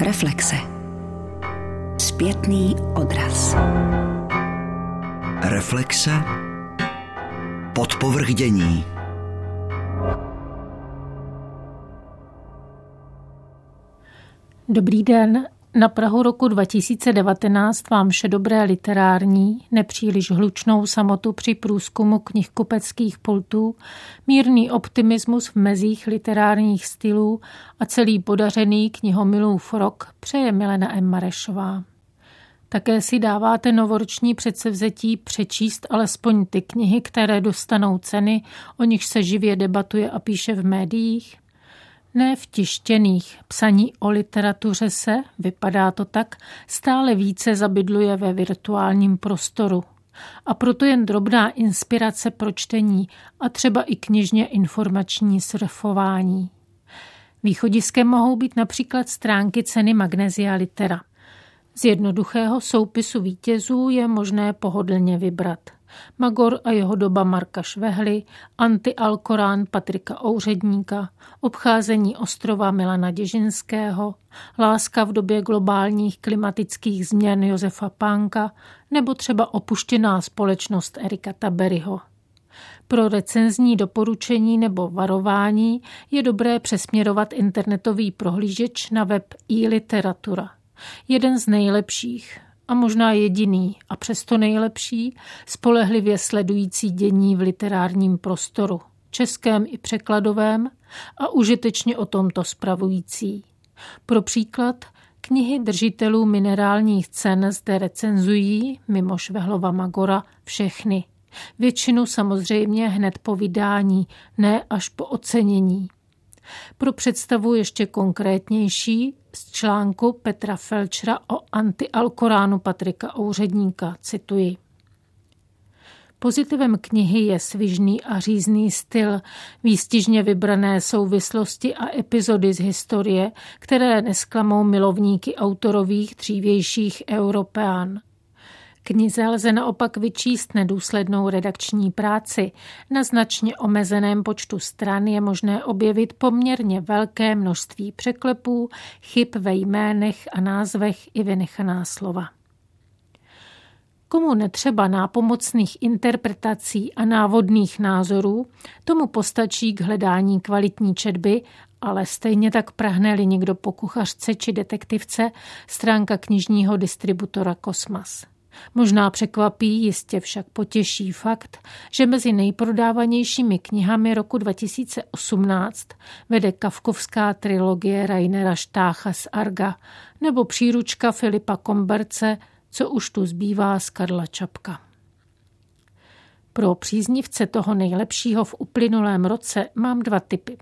Reflexe. Zpětný odraz. Reflexe. Podpovrdění. Dobrý den, na Prahu roku 2019 vám vše dobré literární, nepříliš hlučnou samotu při průzkumu knihkupeckých pultů, mírný optimismus v mezích literárních stylů a celý podařený knihomilův rok přeje Milena M. Marešová. Také si dáváte novoroční předsevzetí přečíst alespoň ty knihy, které dostanou ceny, o nich se živě debatuje a píše v médiích – ne v tištěných. Psaní o literatuře se, vypadá to tak, stále více zabydluje ve virtuálním prostoru. A proto jen drobná inspirace pro čtení a třeba i knižně informační surfování. Východiskem mohou být například stránky ceny Magnesia Litera. Z jednoduchého soupisu vítězů je možné pohodlně vybrat – Magor a jeho doba Marka Švehly, Anti-Alkorán Patrika Ouředníka, Obcházení ostrova Milana Děžinského, Láska v době globálních klimatických změn Josefa Pánka nebo třeba Opuštěná společnost Erika Taberyho. Pro recenzní doporučení nebo varování je dobré přesměrovat internetový prohlížeč na web e-literatura. Jeden z nejlepších, a možná jediný a přesto nejlepší, spolehlivě sledující dění v literárním prostoru, českém i překladovém a užitečně o tomto spravující. Pro příklad, knihy držitelů minerálních cen zde recenzují, mimo Švehlova Magora, všechny. Většinu samozřejmě hned po vydání, ne až po ocenění. Pro představu ještě konkrétnější z článku Petra Felčera o antialkoránu Patrika Ouředníka, cituji. Pozitivem knihy je svižný a řízný styl, výstižně vybrané souvislosti a epizody z historie, které nesklamou milovníky autorových dřívějších Europeán knize lze naopak vyčíst nedůslednou redakční práci. Na značně omezeném počtu stran je možné objevit poměrně velké množství překlepů, chyb ve jménech a názvech i vynechaná slova. Komu netřeba nápomocných interpretací a návodných názorů, tomu postačí k hledání kvalitní četby, ale stejně tak prahne-li někdo po kuchařce či detektivce stránka knižního distributora Kosmas. Možná překvapí, jistě však potěší fakt, že mezi nejprodávanějšími knihami roku 2018 vede kavkovská trilogie Rainera Štácha z Arga nebo příručka Filipa Komberce Co už tu zbývá z Karla Čapka. Pro příznivce toho nejlepšího v uplynulém roce mám dva typy.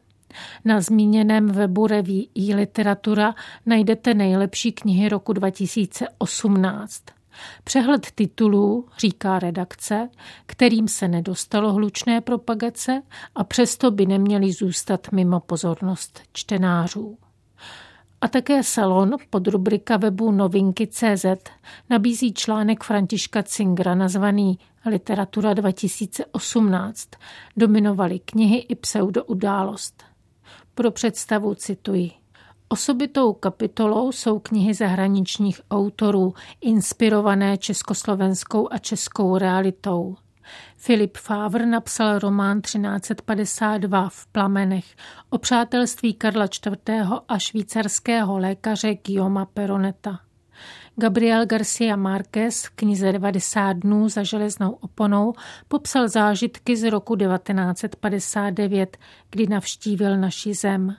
Na zmíněném webu reví e-literatura najdete nejlepší knihy roku 2018. Přehled titulů, říká redakce, kterým se nedostalo hlučné propagace a přesto by neměli zůstat mimo pozornost čtenářů. A také salon pod rubrika webu Novinky.cz nabízí článek Františka Cingra nazvaný Literatura 2018. Dominovaly knihy i pseudoudálost. Pro představu cituji. Osobitou kapitolou jsou knihy zahraničních autorů, inspirované československou a českou realitou. Filip Fávr napsal román 1352 v plamenech o přátelství Karla IV. a švýcarského lékaře Guillaume Peroneta. Gabriel Garcia Márquez v knize 90 dnů za železnou oponou popsal zážitky z roku 1959, kdy navštívil naši zem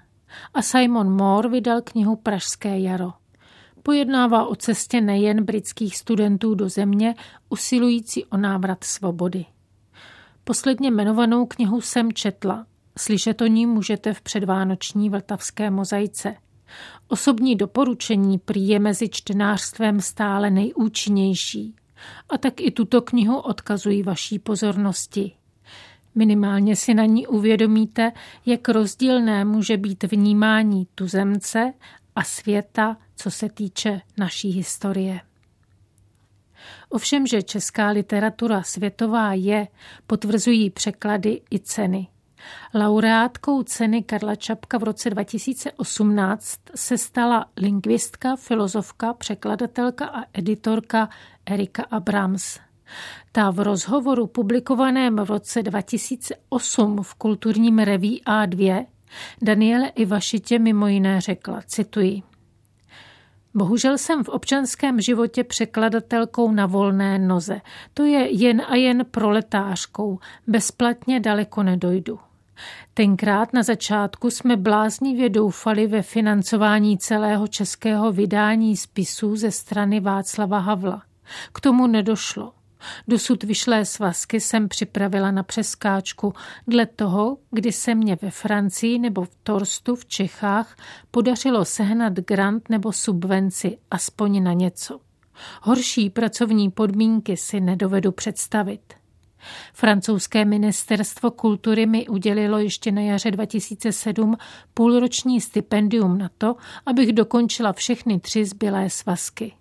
a Simon Moore vydal knihu Pražské jaro. Pojednává o cestě nejen britských studentů do země, usilující o návrat svobody. Posledně jmenovanou knihu jsem četla. Slyšet o ní můžete v předvánoční vltavské mozaice. Osobní doporučení prý je mezi čtenářstvem stále nejúčinnější. A tak i tuto knihu odkazují vaší pozornosti. Minimálně si na ní uvědomíte, jak rozdílné může být vnímání tuzemce a světa, co se týče naší historie. Ovšem, že česká literatura světová je, potvrzují překlady i ceny. Laureátkou ceny Karla Čapka v roce 2018 se stala lingvistka, filozofka, překladatelka a editorka Erika Abrams. Ta v rozhovoru publikovaném v roce 2008 v kulturním reví A2 Daniele Ivašitě mimo jiné řekla, cituji, Bohužel jsem v občanském životě překladatelkou na volné noze. To je jen a jen proletářkou. Bezplatně daleko nedojdu. Tenkrát na začátku jsme bláznivě doufali ve financování celého českého vydání spisů ze strany Václava Havla. K tomu nedošlo. Dosud vyšlé svazky jsem připravila na přeskáčku dle toho, kdy se mě ve Francii nebo v Torstu v Čechách podařilo sehnat grant nebo subvenci aspoň na něco. Horší pracovní podmínky si nedovedu představit. Francouzské ministerstvo kultury mi udělilo ještě na jaře 2007 půlroční stipendium na to, abych dokončila všechny tři zbylé svazky.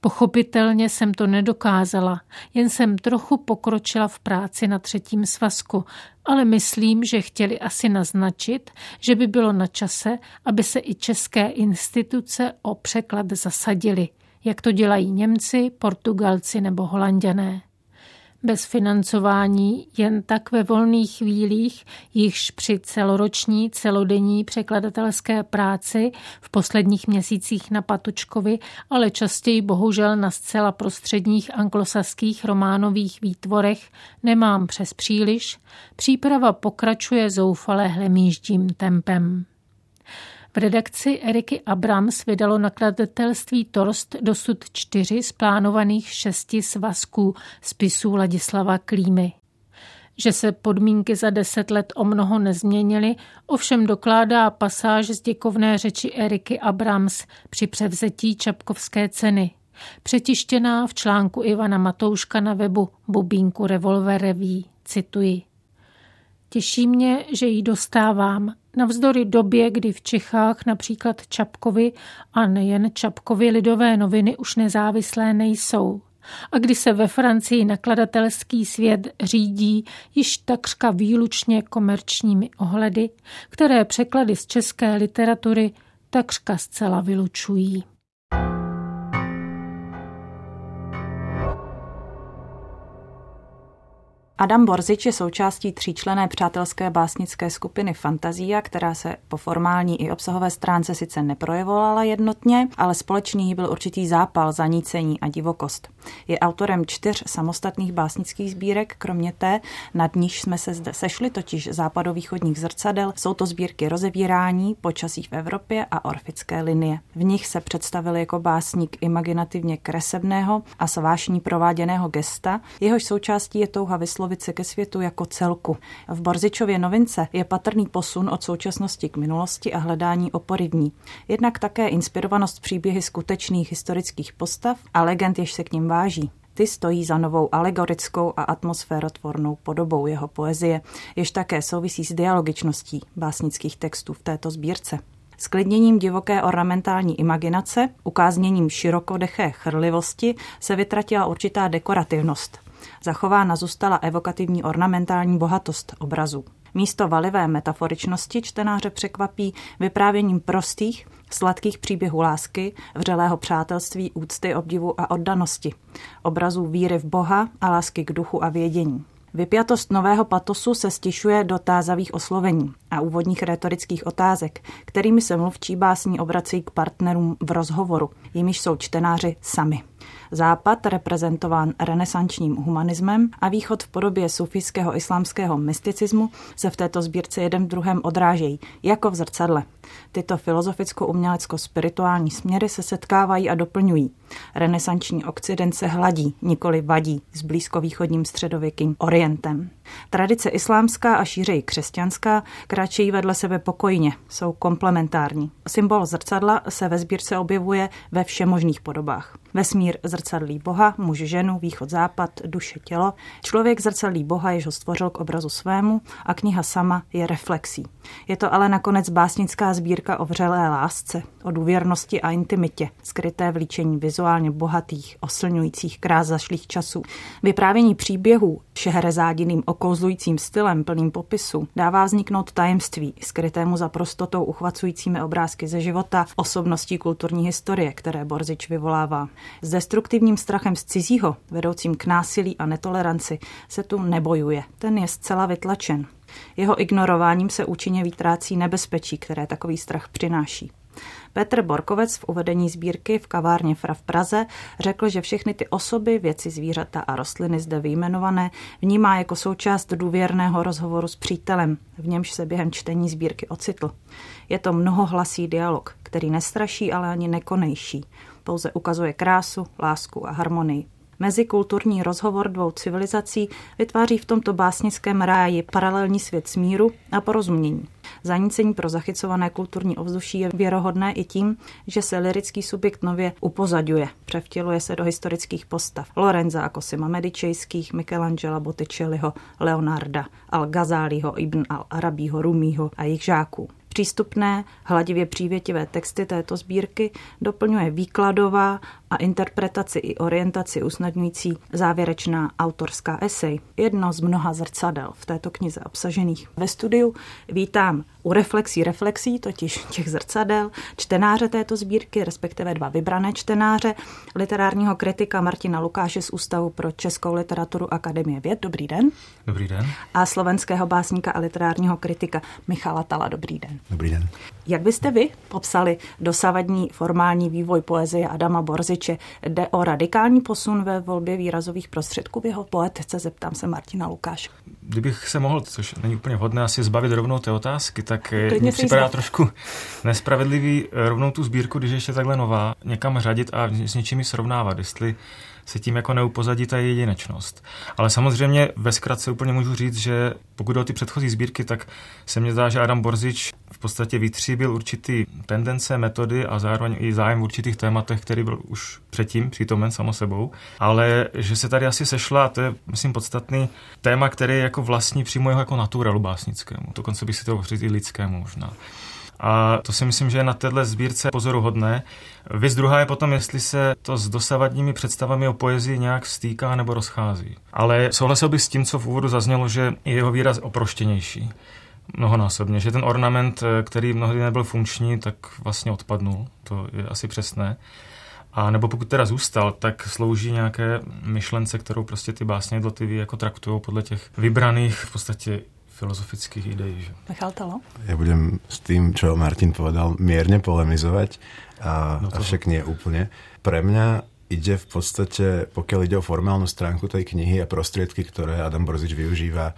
Pochopitelně jsem to nedokázala, jen jsem trochu pokročila v práci na třetím svazku, ale myslím, že chtěli asi naznačit, že by bylo na čase, aby se i české instituce o překlad zasadily, jak to dělají Němci, Portugalci nebo Holanděné bez financování jen tak ve volných chvílích, jichž při celoroční, celodenní překladatelské práci v posledních měsících na Patučkovi, ale častěji bohužel na zcela prostředních anglosaských románových výtvorech nemám přes příliš, příprava pokračuje zoufale hlemíždím tempem. V redakci Eriky Abrams vydalo nakladatelství Torst dosud čtyři z plánovaných šesti svazků spisů Ladislava Klímy. Že se podmínky za deset let o mnoho nezměnily, ovšem dokládá pasáž z děkovné řeči Eriky Abrams při převzetí Čapkovské ceny. Přetištěná v článku Ivana Matouška na webu Bubínku Revolver Reví. Cituji. Těší mě, že ji dostávám. Navzdory době, kdy v Čechách například Čapkovi a nejen Čapkovi lidové noviny už nezávislé nejsou. A kdy se ve Francii nakladatelský svět řídí již takřka výlučně komerčními ohledy, které překlady z české literatury takřka zcela vylučují. Adam Borzič je součástí tříčlené přátelské básnické skupiny Fantazia, která se po formální i obsahové stránce sice neprojevovala jednotně, ale společný byl určitý zápal, zanícení a divokost. Je autorem čtyř samostatných básnických sbírek, kromě té, nad níž jsme se zde sešli, totiž západovýchodních zrcadel. Jsou to sbírky rozevírání, počasí v Evropě a orfické linie. V nich se představil jako básník imaginativně kresebného a svášní prováděného gesta, jehož součástí je touha vyslovit vyslovit se ke světu jako celku. V Borzičově novince je patrný posun od současnosti k minulosti a hledání opory v ní. Jednak také inspirovanost příběhy skutečných historických postav a legend, jež se k ním váží. Ty stojí za novou alegorickou a atmosférotvornou podobou jeho poezie, jež také souvisí s dialogičností básnických textů v této sbírce sklidněním divoké ornamentální imaginace, ukázněním širokodeché chrlivosti se vytratila určitá dekorativnost. Zachována zůstala evokativní ornamentální bohatost obrazu. Místo valivé metaforičnosti čtenáře překvapí vyprávěním prostých, sladkých příběhů lásky, vřelého přátelství, úcty, obdivu a oddanosti, obrazů víry v Boha a lásky k duchu a vědění. Vypjatost nového patosu se stišuje do tázavých oslovení a úvodních retorických otázek, kterými se mluvčí básní obrací k partnerům v rozhovoru, jimiž jsou čtenáři sami. Západ, reprezentován renesančním humanismem a východ v podobě sufijského islámského mysticismu, se v této sbírce jeden v druhém odrážejí, jako v zrcadle. Tyto filozoficko-umělecko-spirituální směry se setkávají a doplňují. Renesanční okcident se hladí, nikoli vadí s blízkovýchodním středověkým orientem. Tradice islámská a šířej křesťanská kráčejí vedle sebe pokojně, jsou komplementární. Symbol zrcadla se ve sbírce objevuje ve všemožných podobách. Vesmír zrcadlí Boha, muž ženu, východ západ, duše tělo. Člověk zrcadlí Boha, jež ho stvořil k obrazu svému a kniha sama je reflexí. Je to ale nakonec básnická sbírka o vřelé lásce, o důvěrnosti a intimitě, skryté v líčení vizuálně bohatých, oslňujících krás zašlých časů. Vyprávění příběhů šehrezádiným okouzlujícím stylem plným popisu dává vzniknout tajemství, skrytému za prostotou uchvacujícími obrázky ze života, osobností kulturní historie, které Borzič vyvolává. S destruktivním strachem z cizího, vedoucím k násilí a netoleranci, se tu nebojuje. Ten je zcela vytlačen. Jeho ignorováním se účinně vytrácí nebezpečí, které takový strach přináší. Petr Borkovec v uvedení sbírky v kavárně Fra v Praze řekl, že všechny ty osoby, věci, zvířata a rostliny zde vyjmenované vnímá jako součást důvěrného rozhovoru s přítelem, v němž se během čtení sbírky ocitl. Je to mnohohlasý dialog, který nestraší, ale ani nekonejší. Pouze ukazuje krásu, lásku a harmonii. Mezikulturní rozhovor dvou civilizací vytváří v tomto básnickém ráji paralelní svět smíru a porozumění. Zanícení pro zachycované kulturní ovzduší je věrohodné i tím, že se lirický subjekt nově upozaduje, převtěluje se do historických postav. Lorenza a Cosima Medičejských, Michelangela Botticelliho, Leonarda, Al-Ghazaliho, Ibn al-Arabího, Rumího a jejich žáků. Přístupné, hladivě přívětivé texty této sbírky doplňuje výkladová a interpretaci i orientaci usnadňující závěrečná autorská esej. Jedno z mnoha zrcadel v této knize obsažených. Ve studiu vítám u reflexí reflexí, totiž těch zrcadel, čtenáře této sbírky, respektive dva vybrané čtenáře, literárního kritika Martina Lukáše z Ústavu pro českou literaturu Akademie věd. Dobrý den. Dobrý den. A slovenského básníka a literárního kritika Michala Tala. Dobrý den. Dobrý den. Jak byste vy popsali dosavadní formální vývoj poezie Adama Borziče? Jde o radikální posun ve volbě výrazových prostředků v jeho poetice, zeptám se Martina Lukáš. Kdybych se mohl, což není úplně vhodné, asi zbavit rovnou té otázky, tak mi připadá trošku nespravedlivý rovnou tu sbírku, když je ještě takhle nová, někam řadit a s něčím srovnávat, jestli se tím jako neupozadí ta jedinečnost. Ale samozřejmě ve zkratce úplně můžu říct, že pokud o ty předchozí sbírky, tak se mně zdá, že Adam Borzič v podstatě vytříbil určitý tendence, metody a zároveň i zájem v určitých tématech, který byl už předtím přítomen samo sebou. Ale že se tady asi sešla, a to je, myslím, podstatný téma, který je jako vlastní přímo jeho jako naturelu básnickému. Dokonce bych si to říct i lidskému možná. A to si myslím, že je na této sbírce pozoruhodné. Vys druhá je potom, jestli se to s dosavadními představami o poezii nějak stýká nebo rozchází. Ale souhlasil bych s tím, co v úvodu zaznělo, že je jeho výraz oproštěnější mnohonásobně, že ten ornament, který mnohdy nebyl funkční, tak vlastně odpadnul. To je asi přesné. A nebo pokud teda zůstal, tak slouží nějaké myšlence, kterou prostě ty básně jednotlivý jako traktují podle těch vybraných v podstatě filozofických ideí. Že? Michal Talo? Ja budem s tým, čo Martin povedal, mierne polemizovať, a, no avšak nie úplne. Pre mňa ide v podstate, pokiaľ ide o formálnu stránku tej knihy a prostriedky, ktoré Adam Borzič využíva,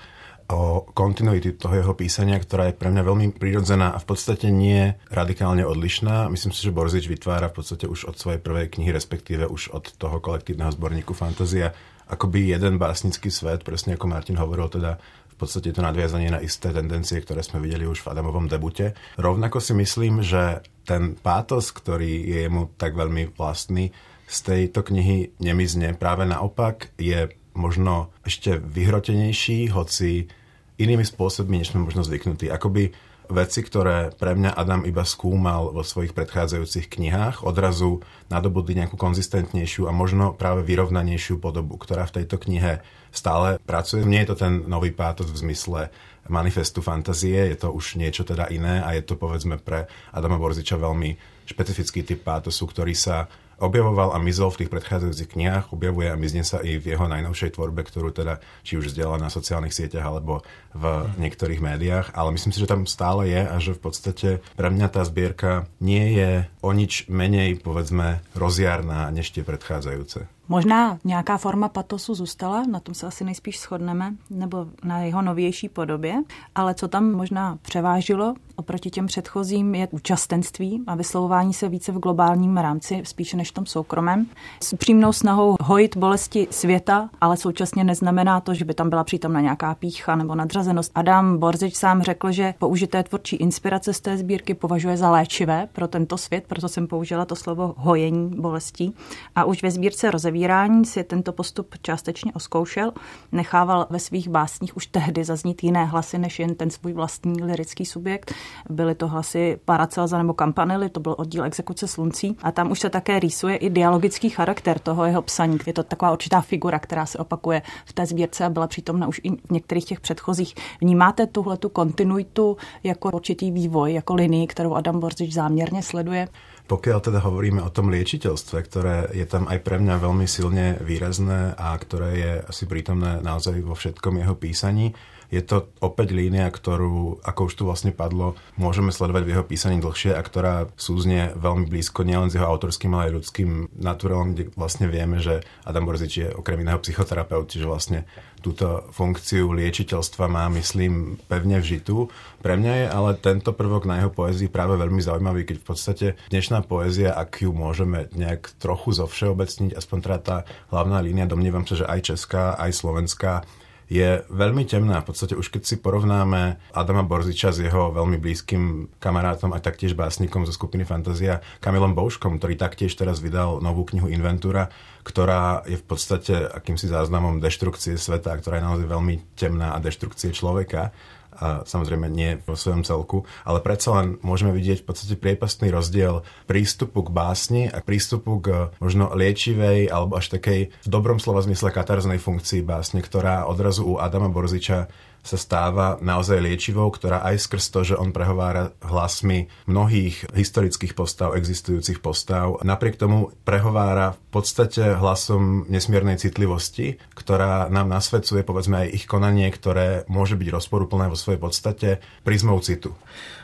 o kontinuity toho jeho písania, ktorá je pre mňa veľmi prirodzená a v podstate nie radikálne odlišná. Myslím si, že Borzič vytvára v podstate už od svojej prvej knihy, respektíve už od toho kolektívneho zborníku Fantázia, akoby jeden básnický svet, presne ako Martin hovoril, teda podstate to nadviazanie na isté tendencie, ktoré sme videli už v Adamovom debute. Rovnako si myslím, že ten pátos, ktorý je jemu tak veľmi vlastný, z tejto knihy nemizne. Práve naopak je možno ešte vyhrotenejší, hoci inými spôsobmi, než sme možno zvyknutí. Akoby veci, ktoré pre mňa Adam iba skúmal vo svojich predchádzajúcich knihách, odrazu nadobudli nejakú konzistentnejšiu a možno práve vyrovnanejšiu podobu, ktorá v tejto knihe stále pracuje. Nie je to ten nový pátos v zmysle manifestu fantazie, je to už niečo teda iné a je to povedzme pre Adama Borziča veľmi špecifický typ pátosu, ktorý sa objavoval a mizol v tých predchádzajúcich knihách, objavuje a mizne sa i v jeho najnovšej tvorbe, ktorú teda či už zdieľa na sociálnych sieťach alebo v niektorých médiách, ale myslím si, že tam stále je a že v podstate pre mňa tá zbierka nie je o nič menej, povedzme, rozjarná než tie predchádzajúce. Možná nějaká forma patosu zůstala, na tom se asi nejspíš shodneme, nebo na jeho novější podobě, ale co tam možná převážilo oproti těm předchozím je účastenství a vyslovování se více v globálním rámci, spíše než v tom soukromém. S upřímnou snahou hojit bolesti světa, ale současně neznamená to, že by tam byla přítomna nějaká pícha nebo nadřazenost. Adam Borzič sám řekl, že použité tvůrčí inspirace z té sbírky považuje za léčivé pro tento svět, proto jsem použila to slovo hojení bolestí. A už ve sbírce rozevírání si tento postup částečně oskoušel, nechával ve svých básních už tehdy zaznít jiné hlasy než jen ten svůj vlastní lirický subjekt. Byly to hlasy Paracelza nebo Campanelli, to byl oddíl Exekuce sluncí. A tam už se také rýsuje i dialogický charakter toho jeho psaní. Je to taková určitá figura, která se opakuje v té sbírce a byla přítomna už i v některých těch předchozích. Vnímáte tuhle tu kontinuitu jako určitý vývoj, jako linii, kterou Adam Borzič záměrně sleduje? Pokiaľ teda hovoríme o tom liečiteľstve, ktoré je tam aj pre mňa veľmi silne výrazné a ktoré je asi prítomné naozaj vo všetkom jeho písaní, je to opäť línia, ktorú, ako už tu vlastne padlo, môžeme sledovať v jeho písaní dlhšie a ktorá súznie veľmi blízko nielen s jeho autorským, ale aj ľudským naturálom, kde vlastne vieme, že Adam Borzič je okrem iného psychoterapeut, čiže vlastne túto funkciu liečiteľstva má, myslím, pevne vžitú. Pre mňa je ale tento prvok na jeho poezii práve veľmi zaujímavý, keď v podstate dnešná poézia, ak ju môžeme nejak trochu zovšeobecniť, aspoň teda tá hlavná línia, domnievam sa, že aj česká, aj slovenská, je veľmi temná. V podstate už keď si porovnáme Adama Borziča s jeho veľmi blízkym kamarátom a taktiež básnikom zo skupiny Fantazia Kamilom Bouškom, ktorý taktiež teraz vydal novú knihu Inventúra, ktorá je v podstate akýmsi záznamom deštrukcie sveta, ktorá je naozaj veľmi temná a deštrukcie človeka a samozrejme nie vo svojom celku, ale predsa len môžeme vidieť v podstate priepastný rozdiel prístupu k básni a prístupu k možno liečivej alebo až takej v dobrom slova zmysle katarznej funkcii básne, ktorá odrazu u Adama Borziča sa stáva naozaj liečivou, ktorá aj skrz to, že on prehovára hlasmi mnohých historických postav, existujúcich postav, napriek tomu prehovára v podstate hlasom nesmiernej citlivosti, ktorá nám nasvedcuje povedzme aj ich konanie, ktoré môže byť rozporuplné vo svojej podstate prizmou citu.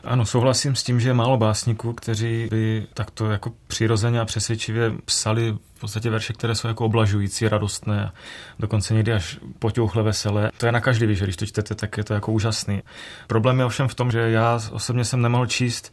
Ano, souhlasím s tím, že je málo básníků, kteří by takto jako přirozeně a přesvědčivě psali v podstatě verše, které jsou jako oblažující, radostné, dokonce někdy až potěuchle veselé. To je na každý že když to čtete, tak je to jako úžasný. Problém je ovšem v tom, že já osobně jsem nemohl číst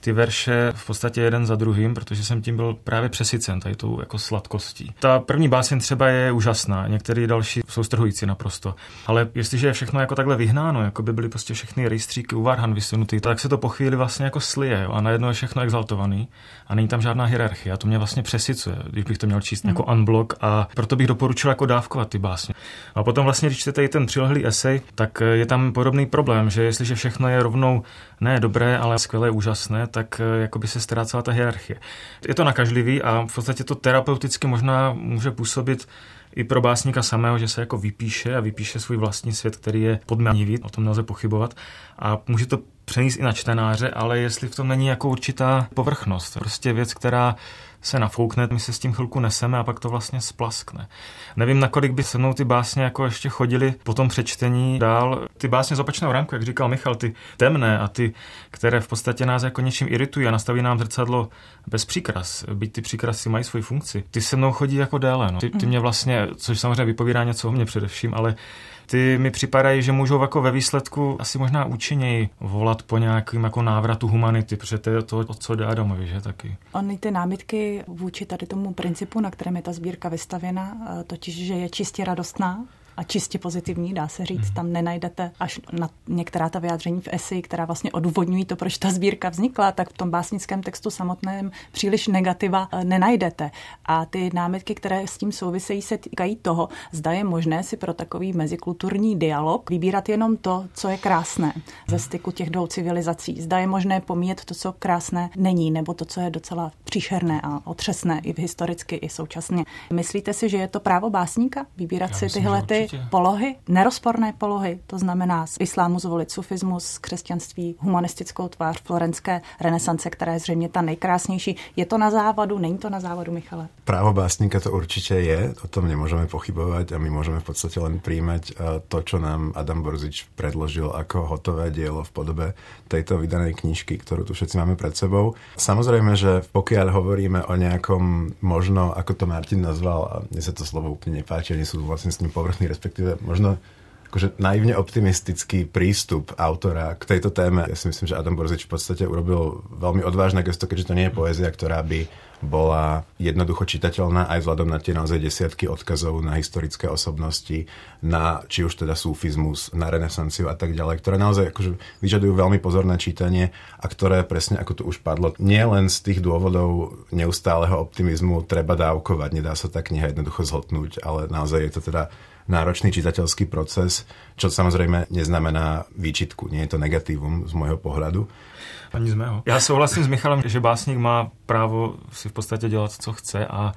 ty verše v podstatě jeden za druhým, protože jsem tím byl právě přesycen tady tou jako sladkostí. Ta první báseň třeba je úžasná, některé další jsou strhující naprosto. Ale jestliže je všechno jako takhle vyhnáno, jako by byly prostě všechny rejstříky u Varhan vysunutý, tak se to po chvíli vlastně jako slije jo, a najednou je všechno exaltovaný a není tam žádná hierarchie. A to mě vlastně přesycuje, když bych to měl číst mm. jako unblock a proto bych doporučil jako dávkovat ty básně. A potom vlastně, když čtete i ten přilehlý esej, tak je tam podobný problém, že jestliže všechno je rovnou ne dobré, ale skvělé, úžasné, tak eh, jako by se ztrácela ta hierarchie. Je to nakažlivý a v podstatě to terapeuticky možná může působit i pro básníka samého, že se jako vypíše a vypíše svůj vlastní svět, který je podmánivý, o tom nelze pochybovat. A může to přenést i na čtenáře, ale jestli v tom není jako určitá povrchnost, prostě věc, která se nafoukne, my se s tím chvilku neseme a pak to vlastně splaskne. Nevím, nakolik by se mnou ty básně jako ještě chodili po tom přečtení dál. Ty básně z opačného ranku, jak říkal Michal, ty temné a ty, které v podstatě nás jako něčím iritují a nastaví nám zrcadlo bez příkras, byť ty příkrasy mají svoji funkci. Ty se mnou chodí jako déle. No. Ty, ty mě vlastně, což samozřejmě vypovídá něco o mě především, ale ty mi připadají, že můžou jako ve výsledku asi možná účinněji volat po nějakým jako návratu humanity, protože to je to, o co jde Adamovi, že taky. Ony ty námitky vůči tady tomu principu, na kterém je ta sbírka vystavěna, eh, totiž, že je čistě radostná, a čistě pozitivní, dá se říct. Mhm. Tam nenajdete až na některá ta vyjádření v eseji, která vlastně odůvodňují to, proč ta sbírka vznikla, tak v tom básnickém textu samotném příliš negativa eh, nenajdete. A ty námitky, které s tím souvisejí, se týkají toho, zda je možné si pro takový mezikulturní dialog vybírat jenom to, co je krásné ze styku těch dvou civilizací. Zda je možné pomíjet to, co krásné není, nebo to, co je docela příšerné a otřesné i historicky, i současně. Myslíte si, že je to právo básníka vybírat Já si tyhle ty polohy, nerozporné polohy, to znamená z islámu zvolit sufismus, z křesťanství humanistickou tvář florenské renesance, která je zřejmě ta nejkrásnější. Je to na závadu, není to na závadu, Michale? Právo básníka to určitě je, o tom nemůžeme pochybovat a my můžeme v podstatě len príjmať eh, to, čo nám Adam Borzič predložil ako hotové dielo v podobe tejto vydanej knižky, ktorú tu všetci máme pred sebou. Samozrejme, že pokiaľ hovoríme o nejakom možno, ako to Martin nazval, a mne sa to slovo úplne nepáči, nie sú vlastne s ním povrchní respektíve možno akože naivne optimistický prístup autora k tejto téme. Ja si myslím, že Adam Borzič v podstate urobil veľmi odvážne gesto, keďže to nie je poézia, ktorá by bola jednoducho čitateľná aj vzhľadom na tie naozaj desiatky odkazov na historické osobnosti, na či už teda sufizmus, na renesanciu a tak ďalej, ktoré naozaj akože vyžadujú veľmi pozorné čítanie a ktoré presne ako tu už padlo, nie len z tých dôvodov neustáleho optimizmu treba dávkovať, nedá sa tá kniha jednoducho zhltnúť, ale naozaj je to teda náročný čitateľský proces, čo samozrejme neznamená výčitku, nie je to negatívum z môjho pohľadu. Ani z mého. Já souhlasím s Michalem, že básník má právo si v podstatě dělat, co chce a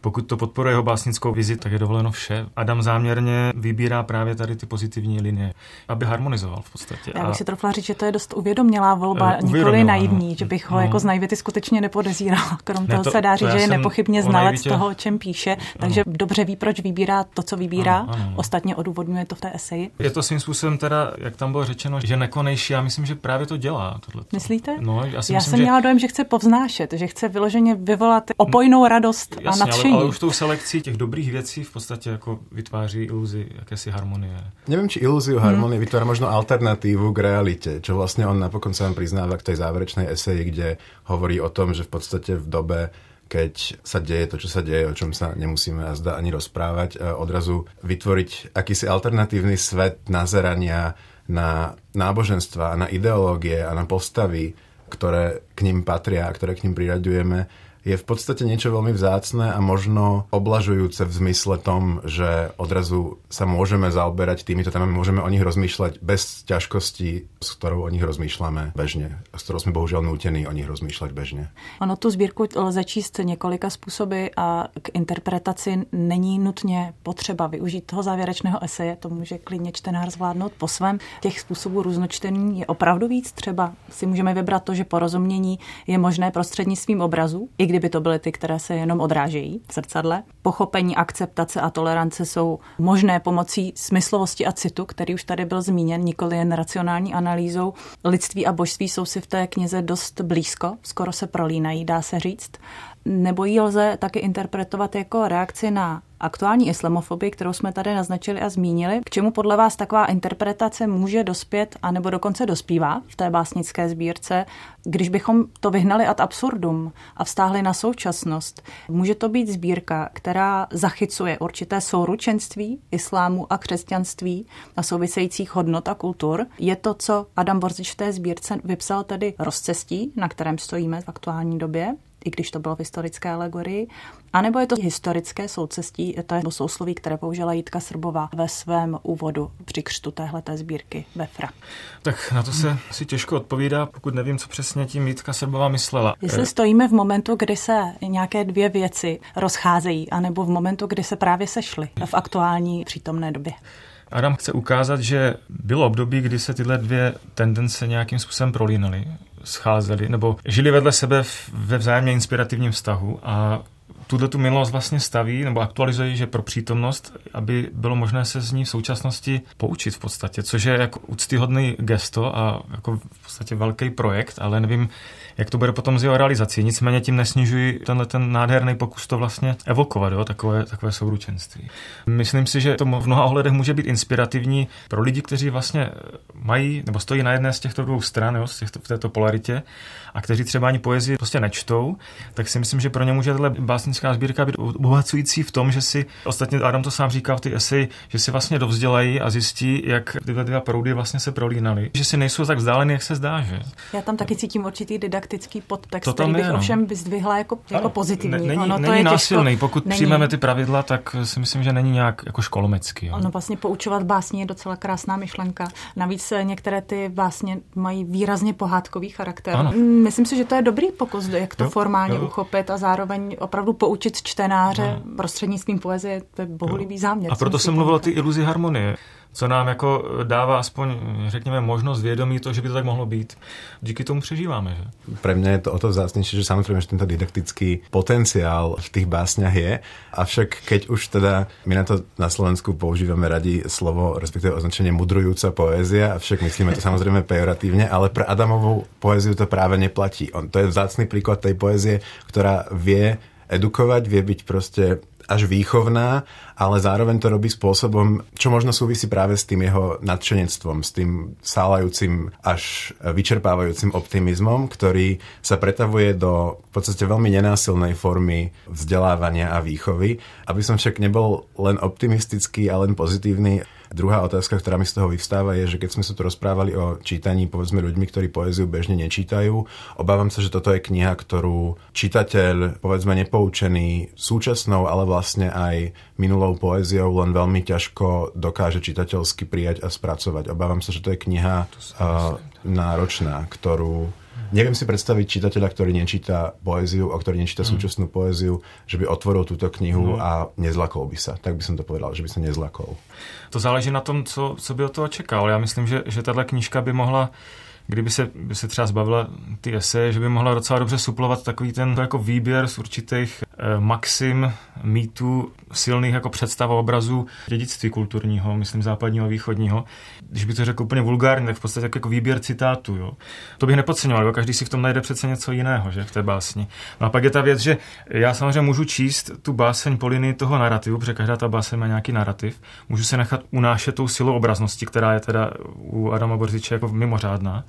pokud to podporuje jeho básnickou vizi, tak je dovoleno vše. Adam záměrně vybírá právě tady ty pozitivní linie, aby harmonizoval v podstatě. Já bych a... si trofla říct, že to je dost uvědomělá volba, uh, nikoli naivní, no. že bych ho no. jako z naivity skutečně nepodezíral. Krom ne, toho to, se dá říct, že je nepochybně znalec naivitě... toho, o čem píše, takže ano. dobře ví, proč vybírá to, co vybírá. Ano, ano. Ostatně odůvodňuje to v té eseji. Je to svým způsobem teda, jak tam bylo řečeno, že nekonejší. Já myslím, že právě to dělá. Tohleto. Myslíte? No, já, si já myslím, jsem že... měla dojem, že chce povznášet, že chce vyloženě vyvolat opojnou radost Jasně, a nadšení. Ale, ale už tou selekcí těch dobrých věcí v podstatě jako vytváří iluzi jakési harmonie. Nevím, či iluziu hmm. harmonie hmm. vytvára možno alternatívu k realite, čo vlastně on napokon sa priznáva k tej záverečnej eseji, kde hovorí o tom, že v podstatě v dobe keď sa deje to, čo sa deje, o čom sa nemusíme zda ani rozprávať, odrazu vytvoriť akýsi alternatívny svet nazerania na náboženstva, na ideológie a na postavy, ktoré k ním patria a ktoré k ním priraďujeme, je v podstate niečo veľmi vzácne a možno oblažujúce v zmysle tom, že odrazu sa môžeme zaoberať týmito témami, môžeme o nich rozmýšľať bez ťažkostí, s ktorou o nich rozmýšľame bežne, s ktorou sme bohužiaľ nútení o nich rozmýšľať bežne. Ono tu sbírku lze číst několika způsoby a k interpretaci není nutně potřeba využít toho závěrečného eseje, to může klidně čtenář zvládnout po svém. Těch způsobů různočtení je opravdu víc, třeba si můžeme vybrat to, že porozumění je možné prostřednictvím obrazu, i kdyby to byly ty, které se jenom odrážejí v zrcadle. Pochopení, akceptace a tolerance jsou možné pomocí smyslovosti a citu, který už tady byl zmíněn, nikoli jen racionální analýzou. Lidství a božství jsou si v té knize dost blízko, skoro se prolínají, dá se říct nebo ji lze taky interpretovat jako reakci na aktuální islamofobii, kterou jsme tady naznačili a zmínili. K čemu podle vás taková interpretace může dospět, anebo dokonce dospívá v té básnické sbírce, když bychom to vyhnali ad absurdum a vstáhli na současnost? Může to být sbírka, která zachycuje určité souručenství islámu a křesťanství a souvisejících hodnot a kultur. Je to, co Adam Borzič v té sbírce vypsal tedy rozcestí, na kterém stojíme v aktuální době? I když to bylo v historické alegorii, anebo je to historické soucestí, to je sousloví, které použila Jitka Srbová ve svém úvodu při křtu téhleté sbírky Befra. Tak na to se si těžko odpovídá, pokud nevím, co přesně tím Jitka Srbová myslela. Jestli stojíme v momentu, kdy se nějaké dvě věci rozcházejí, anebo v momentu, kdy se právě sešly v aktuální přítomné době. Adam chce ukázat, že bylo období, kdy se tyhle dvě tendence nějakým způsobem prolínaly scházeli nebo žili vedle sebe ve vzájemně inspirativním vztahu a tuto tu minulost vlastně staví nebo aktualizují, že pro přítomnost, aby bylo možné se z ní v současnosti poučit v podstatě, což je jako úctyhodný gesto a jako v podstatě velký projekt, ale nevím, jak to bude potom z jeho realizací. Nicméně tím nesnižuji tenhle ten nádherný pokus to vlastně evokovat, jo, takové, takové souručenství. Myslím si, že to v mnoha ohledech může být inspirativní pro lidi, kteří vlastně mají nebo stojí na jedné z těchto dvou stran, jo, z těchto, v této polaritě a kteří třeba ani poezii prostě nečtou, tak si myslím, že pro ně může tato básnická sbírka být obohacující v tom, že si, ostatně Adam to sám říká v ty esy, že si vlastně dovzdělají a zjistí, jak tyhle dva proudy vlastně se prolínaly, že si nejsou tak vzdálený, jak se zdá, že? Já tam taky cítím určitý didaktický podtext, to který bych je, no. ovšem vyzdvihla jako, jako pozitivní. Ne, není ono není to je násilný, těžko, pokud není. přijmeme ty pravidla, tak si myslím, že není nějak jako školomecký. Jo? Ono vlastně poučovat básně je docela krásná myšlenka. Navíc eh, některé ty básně mají výrazně pohádkový charakter. Ano. Myslím si, že to je dobrý pokus, jak to jo, formálně jo. uchopit a zároveň opravdu poučit čtenáře ano. prostřednictvím poezie. To je bohulibý záměr. A proto jsem mluvil o ty iluzi harmonie co nám jako dává aspoň, řekněme, možnost vědomí to, že by to tak mohlo být. Díky tomu přežíváme. Že? Pre mňa je to o to vzácnejšie, že samozrejme, že tento didaktický potenciál v tých básniach je, avšak keď už teda my na to na Slovensku používame radi slovo, respektíve označenie mudrujúca poézia, avšak myslíme to samozrejme pejoratívne, ale pre Adamovú poéziu to práve neplatí. On, to je vzácný príklad tej poézie, ktorá vie edukovať, vie byť proste až výchovná, ale zároveň to robí spôsobom, čo možno súvisí práve s tým jeho nadšenectvom, s tým sálajúcim až vyčerpávajúcim optimizmom, ktorý sa pretavuje do v podstate veľmi nenásilnej formy vzdelávania a výchovy. Aby som však nebol len optimistický a len pozitívny, Druhá otázka, ktorá mi z toho vyvstáva, je, že keď sme sa tu rozprávali o čítaní, povedzme ľuďmi, ktorí poéziu bežne nečítajú, obávam sa, že toto je kniha, ktorú čitateľ, povedzme nepoučený súčasnou, ale vlastne aj minulou poéziou len veľmi ťažko dokáže čitateľsky prijať a spracovať. Obávam sa, že to je kniha uh, náročná, ktorú Neviem si predstaviť čitateľa, ktorý nečíta poéziu, a ktorý nečíta mm. súčasnú poéziu, že by otvoril túto knihu mm. a nezlakol by sa. Tak by som to povedal, že by sa nezlakol. To záleží na tom, co, co by od toho čekal. Já myslím, že, že tato knížka by mohla kdyby se, by se třeba zbavila ty eseje, že by mohla docela dobře suplovat takový ten jako výběr z určitých eh, maxim, mýtů, silných jako představ obrazů dědictví kulturního, myslím západního a východního. Když by to řekl úplně vulgárně, tak v podstatě jako, jako výběr citátů. Jo. To bych nepodceňoval, jo. každý si v tom najde přece něco jiného, že v té básni. No a pak je ta věc, že já samozřejmě můžu číst tu báseň po linii toho narrativu, protože každá ta báseň má nějaký narrativ. Můžu se nechat unášet tou silou obraznosti, která je teda u Adama Borziče jako mimořádná.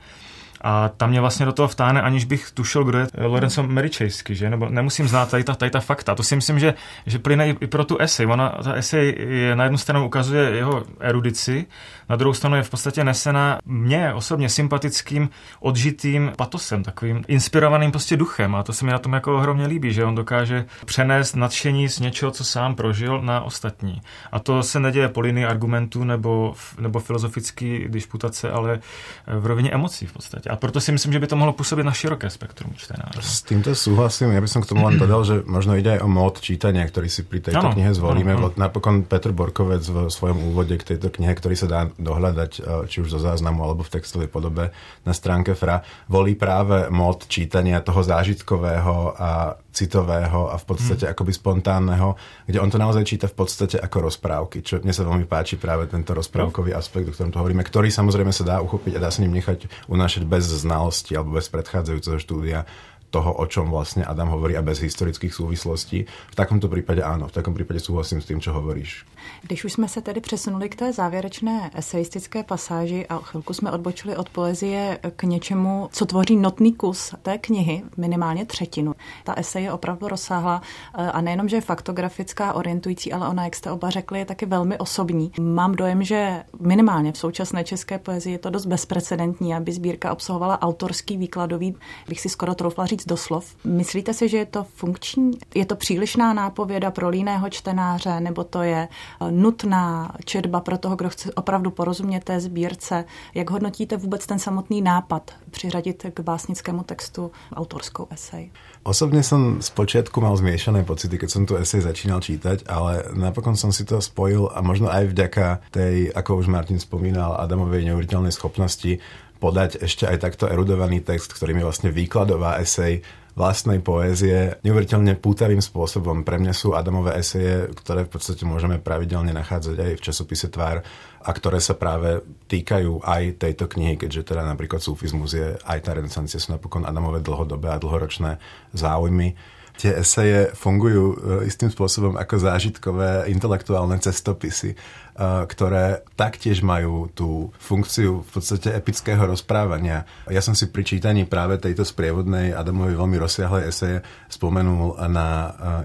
A tam mě vlastně do toho vtáhne, aniž bych tušil, kdo je Lorenzo Meričejsky, že? Nebo nemusím znát tady ta, tady ta fakta. To si myslím, že, že plyne i pro tu esej. Ona, ta esej je na jednu stranu ukazuje jeho erudici, na druhou stranu je v podstatě nesena mně osobně sympatickým, odžitým patosem, takovým inspirovaným prostě duchem. A to se mi na tom jako ohromně líbí, že on dokáže přenést nadšení z něčeho, co sám prožil na ostatní. A to se neděje po linii argumentů nebo, nebo filozofický disputace, ale v rovině emocí v podstatě. A proto si myslím, že by to mohlo působit na široké spektrum čtenářů. S týmto súhlasím. Ja by som k tomu len dodal, že možno aj o mód čítania, ktorý si pri tejto ano, knihe zvolíme. Ano, ano. Napokon Petr Borkovec v svojom úvode k tejto knihe, ktorý sa dá dohľadať e, či už zo záznamu alebo v textovej podobe na stránke FRA, volí práve mód čítania toho zážitkového a citového a v podstate hmm. akoby spontánneho, kde on to naozaj číta v podstate ako rozprávky, čo mne sa veľmi páči práve tento rozprávkový aspekt, o ktorom to hovoríme, ktorý samozrejme sa dá uchopiť a dá sa ním nechať unášať bez znalosti alebo bez predchádzajúceho štúdia toho, o čom vlastne Adam hovorí a bez historických súvislostí. V takomto prípade áno, v takom prípade súhlasím s tým, čo hovoríš. Když už jsme se tedy přesunuli k té závěrečné eseistické pasáži a chvilku jsme odbočili od poezie k něčemu, co tvoří notný kus té knihy, minimálně třetinu. Ta esej je opravdu rozsáhla a nejenom, že je faktografická, orientující, ale ona, jak jste oba řekli, je taky velmi osobní. Mám dojem, že minimálně v současné české poezii je to dost bezprecedentní, aby sbírka obsahovala autorský výkladový, bych si skoro troufla říct doslov. Myslíte si, že je to funkční? Je to přílišná nápověda pro líného čtenáře, nebo to je nutná četba pro toho, kdo chce opravdu porozumět té sbírce. Jak hodnotíte vůbec ten samotný nápad přiřadit k básnickému textu autorskou esej? Osobne som z počiatku mal zmiešané pocity, keď som tu esej začínal čítať, ale napokon som si to spojil a možno aj vďaka tej, ako už Martin spomínal, Adamovej neuveriteľnej schopnosti podať ešte aj takto erudovaný text, ktorým je vlastne výkladová esej vlastnej poézie neuveriteľne pútavým spôsobom. Pre mňa sú Adamové eseje, ktoré v podstate môžeme pravidelne nachádzať aj v časopise Tvár a ktoré sa práve týkajú aj tejto knihy, keďže teda napríklad sufizmus je aj tá renesancia sú napokon Adamové dlhodobé a dlhoročné záujmy tie eseje fungujú e, istým spôsobom ako zážitkové intelektuálne cestopisy, e, ktoré taktiež majú tú funkciu v podstate epického rozprávania. Ja som si pri čítaní práve tejto sprievodnej Adamovej veľmi rozsiahlej eseje spomenul na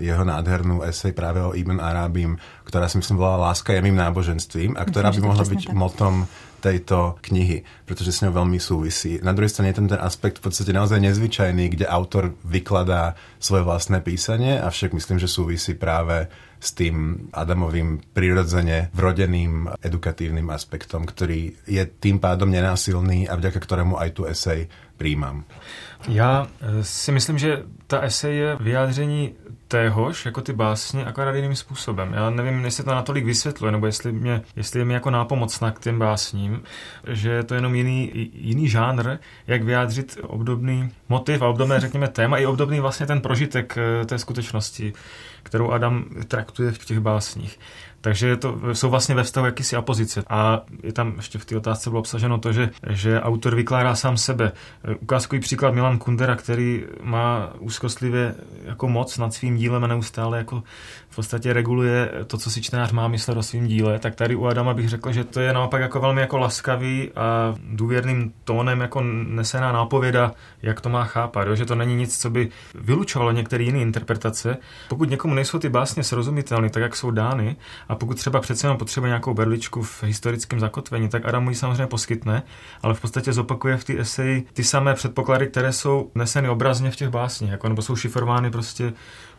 e, jeho nádhernú esej práve o Ibn Arábim, ktorá si myslím bola Láska je mým náboženstvím a ktorá by mohla byť motom tejto knihy, pretože s ňou veľmi súvisí. Na druhej strane je tam ten aspekt v podstate naozaj nezvyčajný, kde autor vykladá svoje vlastné písanie, avšak myslím, že súvisí práve s tým Adamovým prirodzene vrodeným edukatívnym aspektom, ktorý je tým pádom nenásilný a vďaka ktorému aj tu esej príjmam. Já eh, si myslím, že ta esej je vyjádření téhož, jako ty básně, akorát jiným způsobem. Já nevím, jestli to natolik vysvětluje, nebo jestli, mě, jestli je mi jako nápomocná k těm básním, že je to jenom jiný, jiný žánr, jak vyjádřit obdobný motiv a obdobné, řekněme, téma, i obdobný vlastně ten prožitek eh, té skutečnosti, kterou Adam traktuje v těch básních. Takže to, jsou vlastně ve vztahu jakýsi opozice. A je tam ještě v té otázce bylo obsaženo to, že, že autor vykládá sám sebe. Ukázkový příklad Milan Kundera, který má úzkostlivě jako moc nad svým dílem a neustále jako v podstatě reguluje to, co si čtenář má myslet o svým díle, tak tady u Adama bych řekl, že to je naopak jako velmi jako laskavý a důvěrným tónem jako nesená nápověda, jak to má chápat, jo? že to není nic, co by vylučovalo některé jiné interpretace. Pokud někomu nejsou ty básně srozumitelné, tak jak jsou dány, a pokud třeba přece jenom potřebuje nějakou berličku v historickém zakotvení, tak Adam mu ji samozřejmě poskytne, ale v podstatě zopakuje v té eseji ty samé předpoklady, které jsou neseny obrazně v těch básních, jako, nebo jsou šifrovány prostě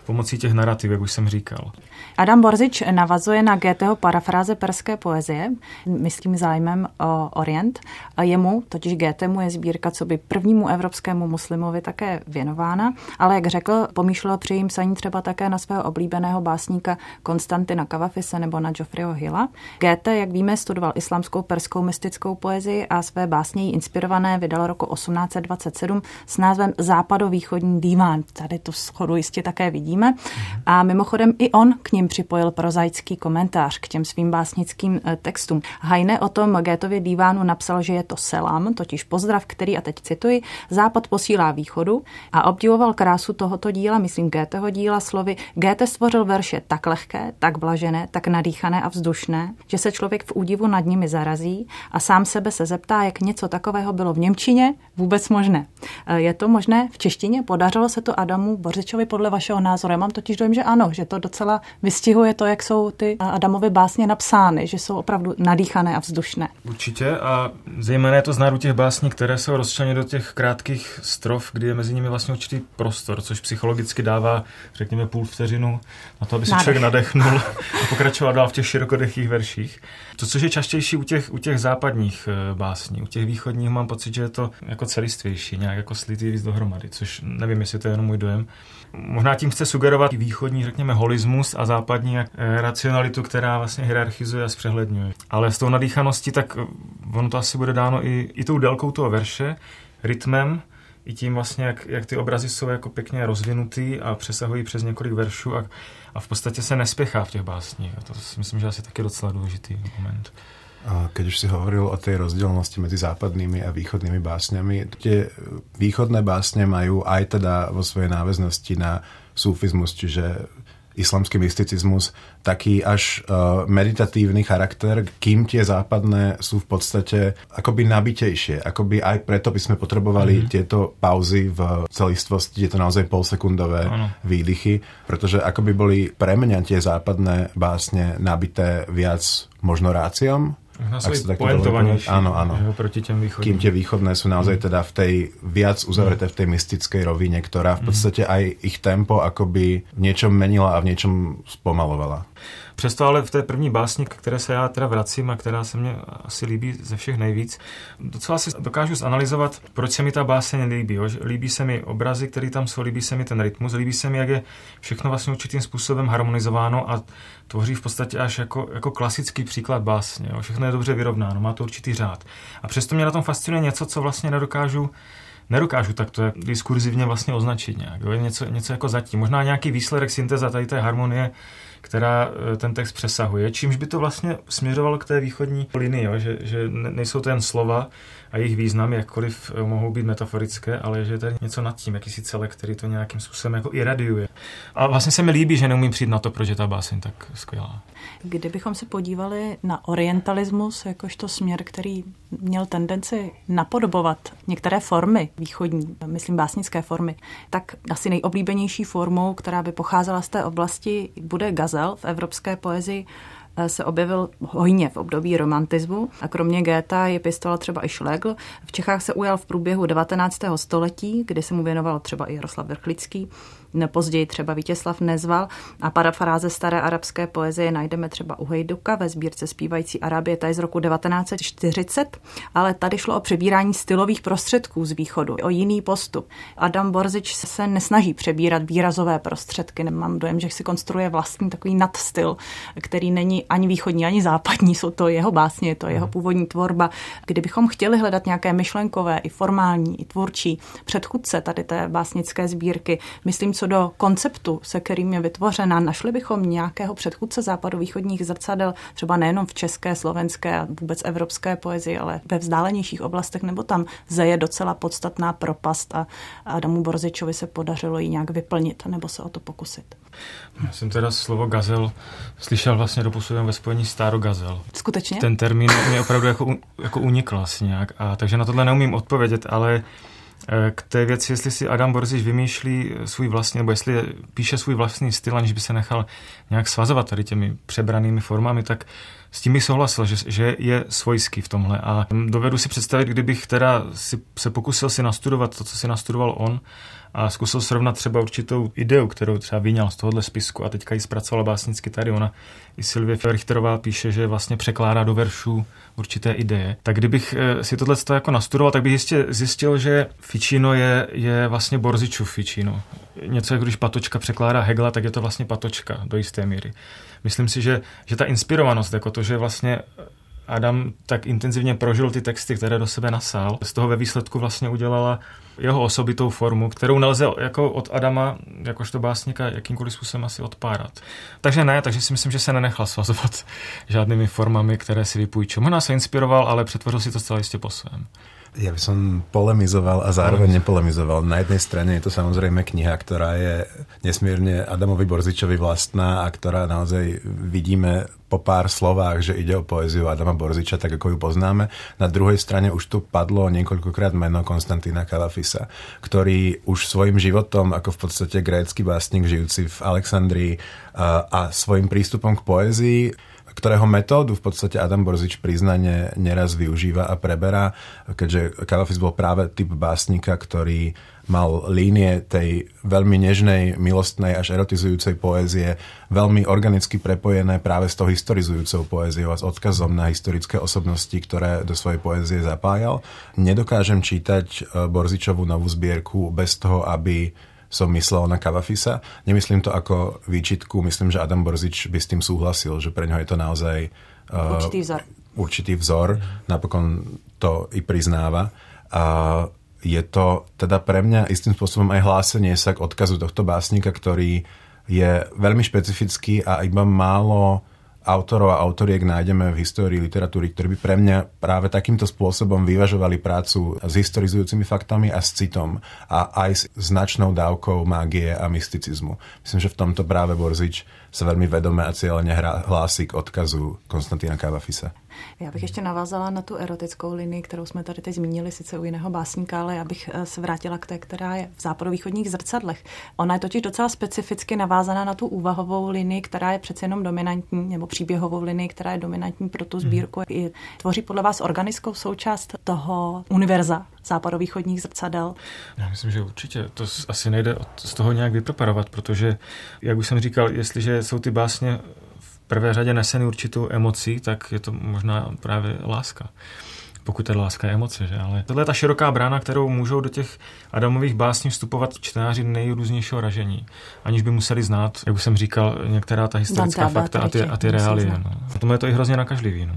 pomocí těch narrativ, jak už jsem říkal. Adam Borzič navazuje na Goetheho parafráze perské poezie, myslím zájmem o Orient. Jemu, totiž Goethemu, je sbírka co by prvnímu evropskému muslimovi také věnována, ale jak řekl, pomýšlel při jím saní třeba také na svého oblíbeného básníka Konstantina Kavafise nebo na Geoffreyho Hilla. Goethe, jak víme, studoval islamskou perskou mystickou poezii a své básně jí inspirované vydal roku 1827 s názvem Západovýchodní díván. Tady to schodu jistě také vidíme vidíme. A mimochodem i on k ním připojil prozaický komentář k těm svým básnickým eh, textům. Hajne o tom Gétově divánu napsal, že je to selam, totiž pozdrav, který, a teď cituji, západ posílá východu a obdivoval krásu tohoto díla, myslím Géteho díla slovy. Géte stvořil verše tak lehké, tak blažené, tak nadýchané a vzdušné, že se člověk v údivu nad nimi zarazí a sám sebe se zeptá, jak něco takového bylo v Němčině vůbec možné. Eh, je to možné v češtině? Podařilo se to Adamu Bořičovi podle vašeho názoru Já mám totiž dojem, že ano, že to docela vystihuje to, jak jsou ty Adamovy básně napsány, že jsou opravdu nadýchané a vzdušné. Určitě a zejména je to znát u těch básní, které jsou rozčleněny do těch krátkých strof, kdy je mezi nimi vlastně určitý prostor, což psychologicky dává, řekněme, půl vteřinu na to, aby se Nádech. člověk nadechnul a pokračoval dál v těch širokodechých verších. To, což je častější u těch, u těch západních eh, básní, u těch východních mám pocit, že je to jako celistvější, nějak jako slitý víc dohromady, což nevím, jestli to je jenom můj dojem. Možná tím chce sugerovat východní, řekněme, holismus a západní eh, racionalitu, která vlastně hierarchizuje a zpřehledňuje. Ale s tou nadýchaností, tak eh, ono to asi bude dáno i, i tou délkou toho verše, rytmem, i tím vlastně, jak, jak ty obrazy jsou jako pěkně rozvinutý a přesahují přes několik veršů a, a v podstatě se nespěchá v těch básních. A to si myslím, že asi taky docela důležitý moment. A keď už si hovoril o tej rozdielnosti medzi západnými a východnými básňami, tie východné básne majú aj teda vo svojej náväznosti na sufizmus, čiže islamský mysticizmus, taký až uh, meditatívny charakter, kým tie západné sú v podstate akoby nabitejšie. Akoby aj preto by sme potrebovali mm-hmm. tieto pauzy v celistvosti, je to naozaj polsekundové ano. výdychy, pretože akoby boli pre mňa tie západné básne nabité viac možno ráciom, poentovanější. Ano, ano. Jo, proti těm východním. Kým tie východné sú naozaj mm. teda v tej viac uzavreté v tej mystickej rovine, ktorá v podstate aj ich tempo akoby v niečom menila a v niečom spomalovala. Přesto ale v té první básni, které se já teda vracím a která se mně asi líbí ze všech nejvíc, docela si dokážu zanalizovat, proč se mi ta báseň líbí. Jo? Líbí se mi obrazy, které tam jsou, líbí se mi ten rytmus, líbí se mi, jak je všechno vlastně určitým způsobem harmonizováno a tvoří v podstatě až jako, jako klasický příklad básně. Jo? Všechno je dobře vyrovnáno, má to určitý řád. A přesto mě na tom fascinuje něco, co vlastně nedokážu nedokážu takto jak diskurzivně vlastně označit nějak. Jo? Něco, něco jako zatím. Možná nějaký výsledek synteza tady té harmonie která eh, ten text přesahuje, čímž by to vlastně směřovalo k té východní linii, jo? Že, že nejsou to jen slova a jejich významy, jakkoliv eh, mohou být metaforické, ale že je tady něco nad tím, jakýsi celek, který to nějakým způsobem jako iradiuje. A vlastně se mi líbí, že neumím přijít na to, proč je ta báseň tak skvělá. Kdybychom se podívali na orientalismus jakožto směr, který měl tendenci napodobovat některé formy východní, myslím básnické formy, tak asi nejoblíbenější formou, která by pocházela z té oblasti, bude gazel v evropské poezii Eh, se objevil hojně v období romantismu a kromě Géta je pěstoval třeba i Schlegel. V Čechách se ujal v průběhu 19. století, kdy se mu věnoval třeba i Jaroslav Vrchlický později třeba Vítězslav Nezval a parafráze staré arabské poezie najdeme třeba u Hejduka ve sbírce zpívající Arabie, ta je z roku 1940, ale tady šlo o přebírání stylových prostředků z východu, o jiný postup. Adam Borzič se nesnaží přebírat výrazové prostředky, nemám dojem, že si konstruuje vlastní takový nadstyl, který není ani východní, ani západní, jsou to jeho básně, je to jeho původní tvorba. Kdybychom chtěli hledat nějaké myšlenkové, i formální, i tvůrčí předchůdce tady té básnické sbírky, myslím, co do konceptu, se kterým je vytvořena, našli bychom nějakého předchůdce západovýchodních zrcadel, třeba nejenom v české, slovenské a vůbec evropské poezii, ale ve vzdálenějších oblastech, nebo tam zeje docela podstatná propast a Adamu Borzičovi se podařilo ji nějak vyplnit nebo se o to pokusit. Já jsem teda slovo gazel slyšel vlastně doposud ve spojení stáro gazel. Skutečně? Ten termín mě opravdu jako, jako unikl asi nějak, a, takže na tohle neumím odpovědět, ale k té věci, jestli si Adam Borzič vymýšlí svůj vlastní, nebo jestli píše svůj vlastní styl, aniž by se nechal nějak svazovat tady těmi přebranými formami, tak s tím bych souhlasil, že, že je svojský v tomhle. A dovedu si představit, kdybych teda si, se pokusil si nastudovat to, co si nastudoval on, a zkusil srovnat třeba určitou ideu, kterou třeba vyňal z tohohle spisku a teďka ji zpracovala básnicky tady. Ona i Silvie Richterová píše, že vlastně překládá do veršů určité ideje. Tak kdybych eh, si tohle jako nastudoval, tak bych jistě zjistil, že Ficino je, je vlastně Borzičův Ficino. Něco, jako když Patočka překládá Hegla, tak je to vlastně Patočka do jisté míry. Myslím si, že, že ta inspirovanost, jako to, že vlastně Adam tak intenzivně prožil ty texty, které do sebe nasál, z toho ve výsledku vlastně udělala jeho osobitou formu, kterou nelze jako od Adama, jakožto básníka, jakýmkoliv způsobem asi odpárat. Takže ne, takže si myslím, že se nenechal svazovat žádnými formami, které si vypůjčil. Možná se inspiroval, ale přetvořil si to zcela jistě po svém. Ja by som polemizoval a zároveň nepolemizoval. Na jednej strane je to samozrejme kniha, ktorá je nesmierne Adamovi Borzičovi vlastná a ktorá naozaj vidíme po pár slovách, že ide o poéziu Adama Borziča, tak ako ju poznáme. Na druhej strane už tu padlo niekoľkokrát meno Konstantína Kalafisa, ktorý už svojim životom, ako v podstate grécky básnik žijúci v Alexandrii a, a svojim prístupom k poézii ktorého metódu v podstate Adam Borzič priznane neraz využíva a preberá, keďže Kalafis bol práve typ básnika, ktorý mal línie tej veľmi nežnej, milostnej až erotizujúcej poézie veľmi organicky prepojené práve s tou historizujúcou poéziou a s odkazom na historické osobnosti, ktoré do svojej poézie zapájal. Nedokážem čítať eh, Borzičovú novú zbierku bez toho, aby som myslel na Kavafisa. Nemyslím to ako výčitku, myslím, že Adam Borzič by s tým súhlasil, že pre ňo je to naozaj uh, určitý vzor. Určitý vzor. Napokon to i priznáva. A je to teda pre mňa istým spôsobom aj hlásenie sa k odkazu tohto básnika, ktorý je veľmi špecifický a iba málo autorov a autoriek nájdeme v histórii literatúry, ktorí by pre mňa práve takýmto spôsobom vyvažovali prácu s historizujúcimi faktami a s citom a aj s značnou dávkou mágie a mysticizmu. Myslím, že v tomto práve Borzič sa veľmi vedome a cieľene hlási k odkazu Konstantína Kavafisa. Já bych ještě navázala na tu erotickou linii, kterou jsme tady teď zmínili, sice u jiného básníka, ale já bych eh, se vrátila k té, která je v západovýchodních zrcadlech. Ona je totiž docela specificky navázaná na tu úvahovou linii, která je přece jenom dominantní, nebo příběhovou linii, která je dominantní pro tu sbírku. I tvoří podle vás organickou součást toho univerza západovýchodních zrcadel? Já myslím, že určitě. To asi nejde z toho nějak vypreparovat, protože, jak už jsem říkal, jestliže jsou ty básně prvé řadě neseny určitou emocí, tak je to možná právě láska. Pokud je láska je emoce, že? Ale tohle je ta široká brána, kterou můžou do těch Adamových básní vstupovat čtenáři nejrůznějšího ražení, aniž by museli znát, jak už jsem říkal, některá ta historická Dante fakta a ty, a ty reálie. No. A tomu je to i hrozně nakažlivý. No.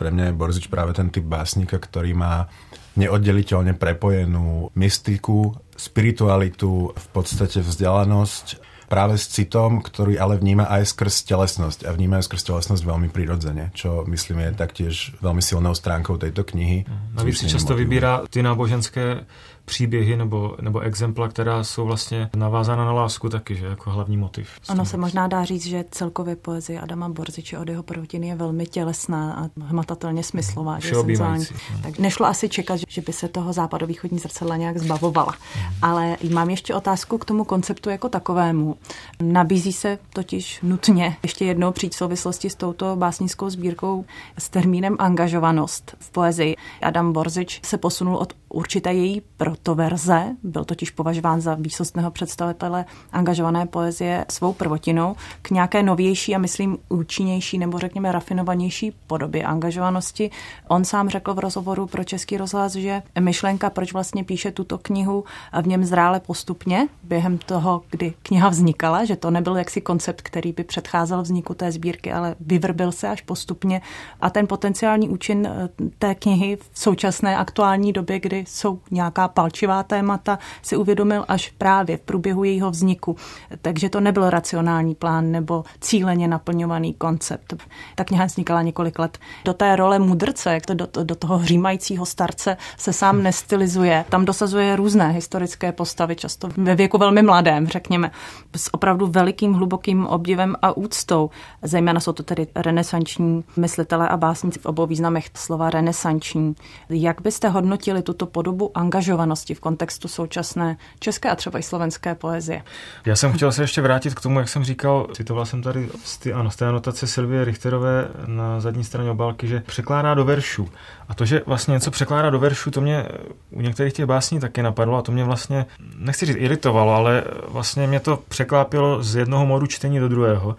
Pre mňa je Borzič práve ten typ básnika, ktorý má neoddeliteľne prepojenú mystiku, spiritualitu, v podstate vzdialenosť práve s citom, ktorý ale vníma aj skrz telesnosť a vníma aj skrz telesnosť veľmi prirodzene, čo myslím je taktiež veľmi silnou stránkou tejto knihy. Navíc si často vybírá ty náboženské příběhy nebo, nebo exempla, která jsou vlastně navázána na lásku taky, že jako hlavní motiv. Ono se možná dá říct, že celkově poezie Adama Borziče od jeho prvotiny je velmi tělesná a hmatatelně smyslová, že senzuální. No. Tak nešlo asi čekat, že by se toho západovýchodní zrcadla nějak zbavovala. Hmm. Ale mám ještě otázku k tomu konceptu jako takovému. Nabízí se totiž nutně ještě jednou přijít v souvislosti s touto básnickou sbírkou s termínem angažovanost v poezii. Adam Borzič se posunul od určité její protoverze, byl totiž považován za výsostného představitele angažované poezie svou prvotinou, k nějaké novější a myslím účinnější nebo řekněme rafinovanější podobě angažovanosti. On sám řekl v rozhovoru pro Český rozhlas, že myšlenka, proč vlastně píše tuto knihu, v něm zrále postupně během toho, kdy kniha vznikala, že to nebyl jaksi koncept, který by předcházel vzniku té sbírky, ale vyvrbil se až postupně. A ten potenciální účin eh, té knihy v současné aktuální době, kdy jsou nějaká palčivá témata, si uvědomil až právě v průběhu jejího vzniku. Takže to nebyl racionální plán nebo cíleně naplňovaný koncept. Ta kniha vznikala několik let. Do té role mudrce, jak to do, do toho hřímajícího starce se sám nestylizuje. Tam dosazuje různé historické postavy, často ve věku velmi mladém, řekněme, s opravdu velikým, hlubokým obdivem a úctou. Zejména jsou to tedy renesanční myslitelé a básníci v obou významech slova renesanční. Jak byste hodnotili tuto podobu angažovanosti v kontextu současné české a třeba i slovenské poezie? Já jsem chtěl se ještě vrátit k tomu, jak jsem říkal, citoval jsem tady z, ty, ano, z té anotace Silvie Richterové na zadní straně obálky, že překládá do veršů. A to, že vlastně něco překládá do veršů, to mě u některých těch básní taky napadlo a to mě vlastně, nechci říct iritovalo, ale vlastně mě to překlápilo z jednoho modu čtení do druhého.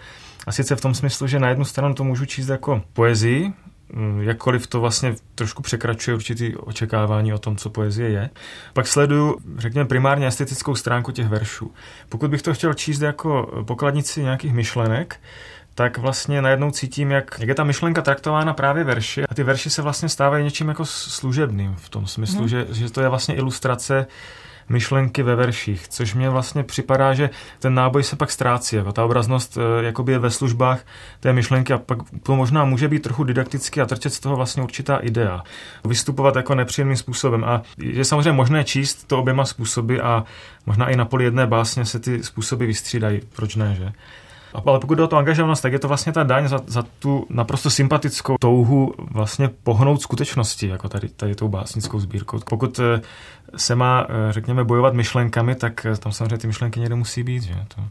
A sice v tom smyslu, že na jednu stranu to můžu číst jako poezii, jakkoliv to vlastně trošku překračuje určitý očekávání o tom, co poezie je. Pak sleduju, řekněme, primárně estetickou stránku těch veršů. Pokud bych to chtěl číst jako pokladnici nějakých myšlenek, tak vlastně najednou cítím, jak, jak je ta myšlenka traktována právě verši a ty verši se vlastně stávají něčím jako služebným v tom smyslu, hmm. že, že to je vlastně ilustrace myšlenky ve verších, což mě vlastně připadá, že ten náboj se pak ztrácí, jako ta obraznost eh, jakoby je ve službách té myšlenky a pak to možná může být trochu didakticky a trčet z toho vlastně určitá idea. Vystupovat jako nepříjemným způsobem a je samozřejmě možné číst to oběma způsoby a možná i na poli jedné básně se ty způsoby vystřídají, proč ne, že? Ale pokud jde o tu angažovanost, tak je to vlastně ta daň za, za tu naprosto sympatickou touhu vlastně pohnout skutečnosti, jako tady, tady tou básnickou sbírkou. Pokud eh, se má, eh, řekněme, bojovat myšlenkami, tak eh, tam samozřejmě ty myšlenky někde musí být, že? To,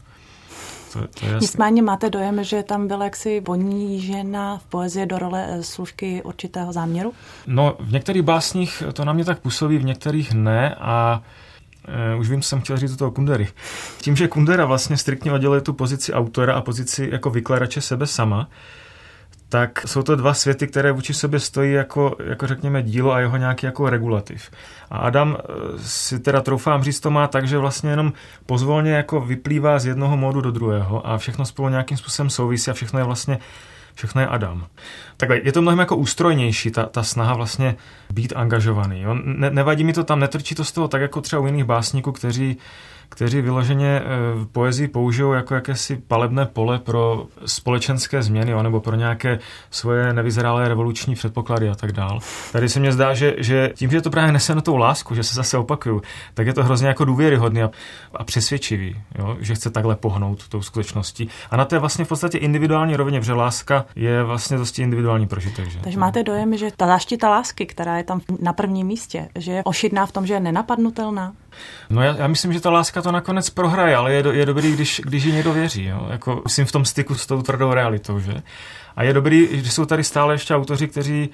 to, to je Nicméně máte dojem, že tam byla jaksi ponížena v poezii do role služky určitého záměru? No, v některých básních to na mě tak působí, v některých ne a už vím, co jsem chtěl říct do toho Kundery. Tím, že Kundera vlastně striktně odděluje tu pozici autora a pozici jako vykladače sebe sama, tak jsou to dva světy, které vůči sobě stojí jako, jako řekněme dílo a jeho nějaký jako regulativ. A Adam eh, si teda troufám říct, to má tak, že vlastně jenom pozvolně jako vyplývá z jednoho módu do druhého a všechno spolu nějakým způsobem souvisí a všechno je vlastně všechno je Adam. Takhle, je to mnohem jako ústrojnější, ta, ta snaha vlastně být angažovaný. Jo? Ne, nevadí mi to tam, netrčí to z toho tak jako třeba u jiných básníků, kteří kteří vyloženě v eh, poezii použijou jako jakési palebné pole pro společenské změny nebo pro nějaké svoje nevyzrálé revoluční předpoklady a tak dál. Tady se mně zdá, že, že tím, že to právě nese na tou lásku, že se zase opakuju, tak je to hrozně jako důvěryhodný a, a přesvědčivý, jo? že chce takhle pohnout tou skutečností. A na té vlastně v podstatě individuální rovině, protože láska je vlastně dosti individuální prožitek. Že? Takže máte dojem, že ta záštita lásky, která je tam na prvním místě, že je ošidná v tom, že je nenapadnutelná? No já, já myslím, že ta láska to nakonec prohraje, ale je, do, je dobrý, když, když ji někdo věří. Jo? Jako, myslím v tom styku s tou tvrdou realitou. Že? A je dobrý, že jsou tady stále ještě autoři, kteří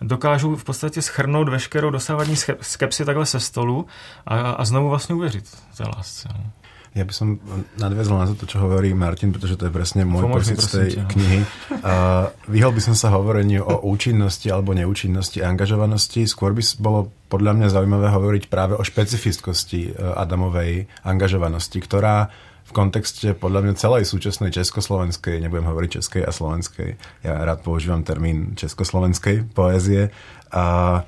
dokážou v podstatě schrnout veškerou dosávadní skepsi takhle se stolu a, a znovu vlastně uvěřit té lásce. No. Ja by som nadviazal na to, čo hovorí Martin, pretože to je presne môj pocit z tej ťa. knihy. Uh, vyhol by som sa hovoreniu o účinnosti alebo neúčinnosti a angažovanosti. Skôr by bolo podľa mňa zaujímavé hovoriť práve o špecifickosti uh, Adamovej angažovanosti, ktorá v kontexte podľa mňa celej súčasnej československej, nebudem hovoriť českej a slovenskej, ja rád používam termín československej poézie, a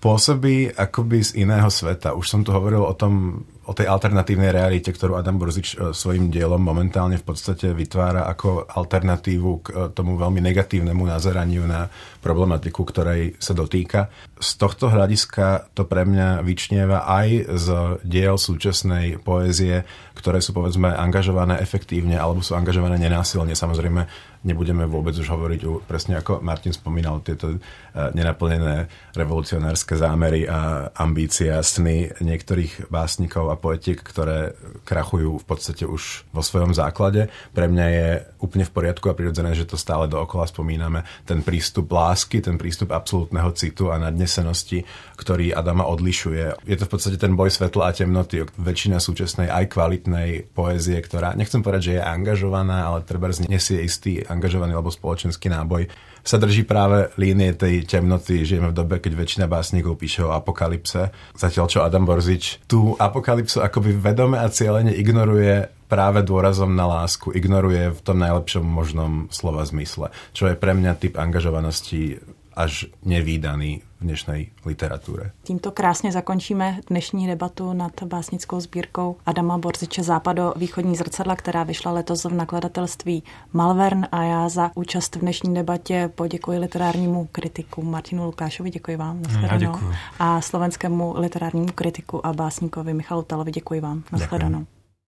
pôsobí akoby z iného sveta. Už som tu hovoril o tom o tej alternatívnej realite, ktorú Adam Burzič e, svojim dielom momentálne v podstate vytvára ako alternatívu k e, tomu veľmi negatívnemu nazeraniu na problematiku, ktorej sa dotýka. Z tohto hľadiska to pre mňa vyčnieva aj z diel súčasnej poézie, ktoré sú povedzme angažované efektívne alebo sú angažované nenásilne. Samozrejme nebudeme vôbec už hovoriť, presne ako Martin spomínal, tieto e, nenaplnené revolucionárske zámery a ambície a sny niektorých básnikov a a poetiek, ktoré krachujú v podstate už vo svojom základe. Pre mňa je úplne v poriadku a prirodzené, že to stále dookola spomíname. Ten prístup lásky, ten prístup absolútneho citu a nadnesenosti, ktorý Adama odlišuje. Je to v podstate ten boj svetla a temnoty. Väčšina súčasnej aj kvalitnej poézie, ktorá, nechcem povedať, že je angažovaná, ale treba nesie istý angažovaný alebo spoločenský náboj, sa drží práve línie tej temnoty. Žijeme v dobe, keď väčšina básnikov píše o apokalypse. Zatiaľ, čo Adam Borzič tú apokalypsu akoby vedome a cieľene ignoruje práve dôrazom na lásku, ignoruje v tom najlepšom možnom slova zmysle, čo je pre mňa typ angažovanosti až nevýdaný v dnešnej literatúre. Tímto krásně zakončíme dnešní debatu nad básnickou sbírkou Adama Borziče Západo východní zrcadla, která vyšla letos v nakladatelství Malvern a já za účast v dnešní debatě poděkuji literárnímu kritiku Martinu Lukášovi, děkuji vám. Já děkuji. A slovenskému literárnímu kritiku a básníkovi Michalu Talovi děkuji vám. Nashledanou.